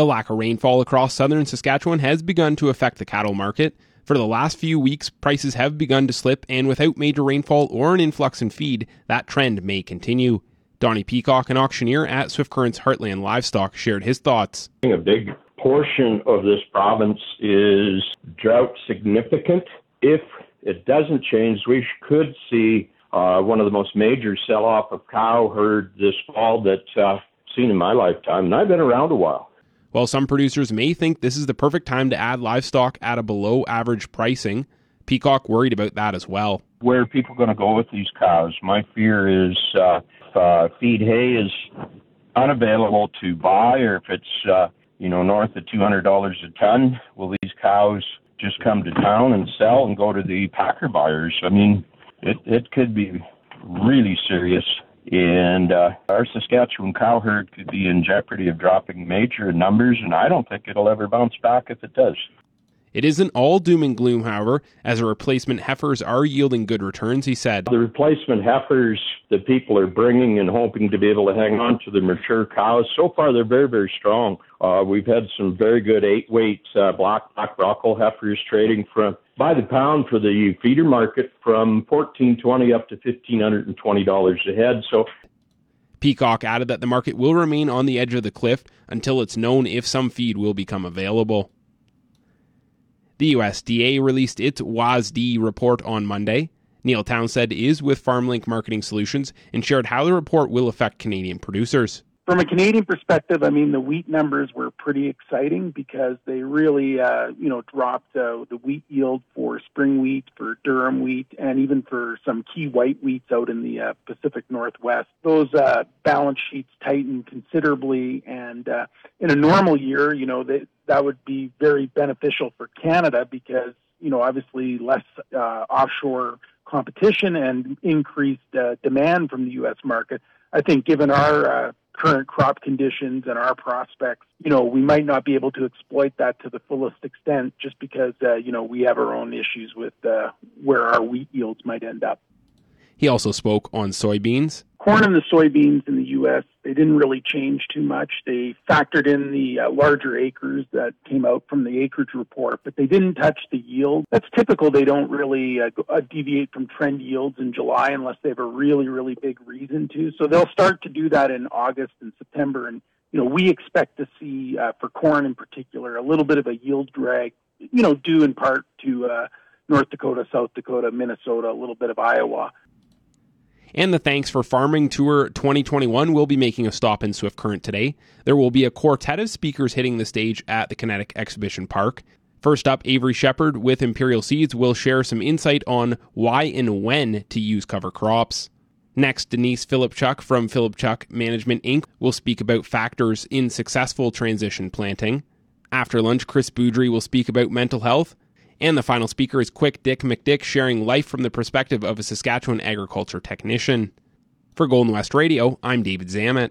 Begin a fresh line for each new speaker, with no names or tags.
The lack of rainfall across southern Saskatchewan has begun to affect the cattle market. For the last few weeks, prices have begun to slip, and without major rainfall or an influx in feed, that trend may continue. Donnie Peacock, an auctioneer at Swift Current's Heartland Livestock, shared his thoughts.
A big portion of this province is drought significant. If it doesn't change, we could see uh, one of the most major sell off of cow herd this fall that uh, seen in my lifetime, and I've been around a while.
While some producers may think this is the perfect time to add livestock at a below average pricing, Peacock worried about that as well.
Where are people going to go with these cows? My fear is uh, if uh, feed hay is unavailable to buy, or if it's uh, you know north of two hundred dollars a ton, will these cows just come to town and sell and go to the packer buyers? I mean, it it could be really serious and uh, our Saskatchewan cow herd could be in jeopardy of dropping major numbers, and I don't think it'll ever bounce back if it does.
It isn't all doom and gloom, however, as a replacement heifers are yielding good returns, he said.
The replacement heifers that people are bringing and hoping to be able to hang on to the mature cows, so far they're very, very strong. Uh, we've had some very good eight weight uh, black, black Rockall heifers trading from by the pound for the feeder market from fourteen twenty up to fifteen hundred and twenty dollars a head. So
Peacock added that the market will remain on the edge of the cliff until it's known if some feed will become available. The USDA released its WASDE report on Monday. Neil Townsend is with FarmLink Marketing Solutions and shared how the report will affect Canadian producers.
From a Canadian perspective, I mean, the wheat numbers were pretty exciting because they really, uh, you know, dropped uh, the wheat yield for spring wheat, for durum wheat, and even for some key white wheats out in the uh, Pacific Northwest. Those uh, balance sheets tightened considerably, and uh, in a normal year, you know, that that would be very beneficial for Canada because, you know, obviously less uh, offshore competition and increased demand from the U.S. market. I think given our current crop conditions and our prospects, you know, we might not be able to exploit that to the fullest extent just because, uh, you know, we have our own issues with uh, where our wheat yields might end up.
He also spoke on soybeans
corn and the soybeans in the U.S. they didn't really change too much. They factored in the uh, larger acres that came out from the acreage report, but they didn't touch the yield. That's typical. They don't really uh, uh, deviate from trend yields in July unless they have a really, really big reason to. So they'll start to do that in August and September. And you know, we expect to see uh, for corn in particular a little bit of a yield drag. You know, due in part to uh, North Dakota, South Dakota, Minnesota, a little bit of Iowa
and the Thanks for Farming Tour 2021 will be making a stop in Swift Current today. There will be a quartet of speakers hitting the stage at the Kinetic Exhibition Park. First up, Avery Shepard with Imperial Seeds will share some insight on why and when to use cover crops. Next, Denise Philipchuk from Philipchuk Management Inc. will speak about factors in successful transition planting. After lunch, Chris Boudry will speak about mental health. And the final speaker is Quick Dick McDick, sharing life from the perspective of a Saskatchewan agriculture technician. For Golden West Radio, I'm David Zamet.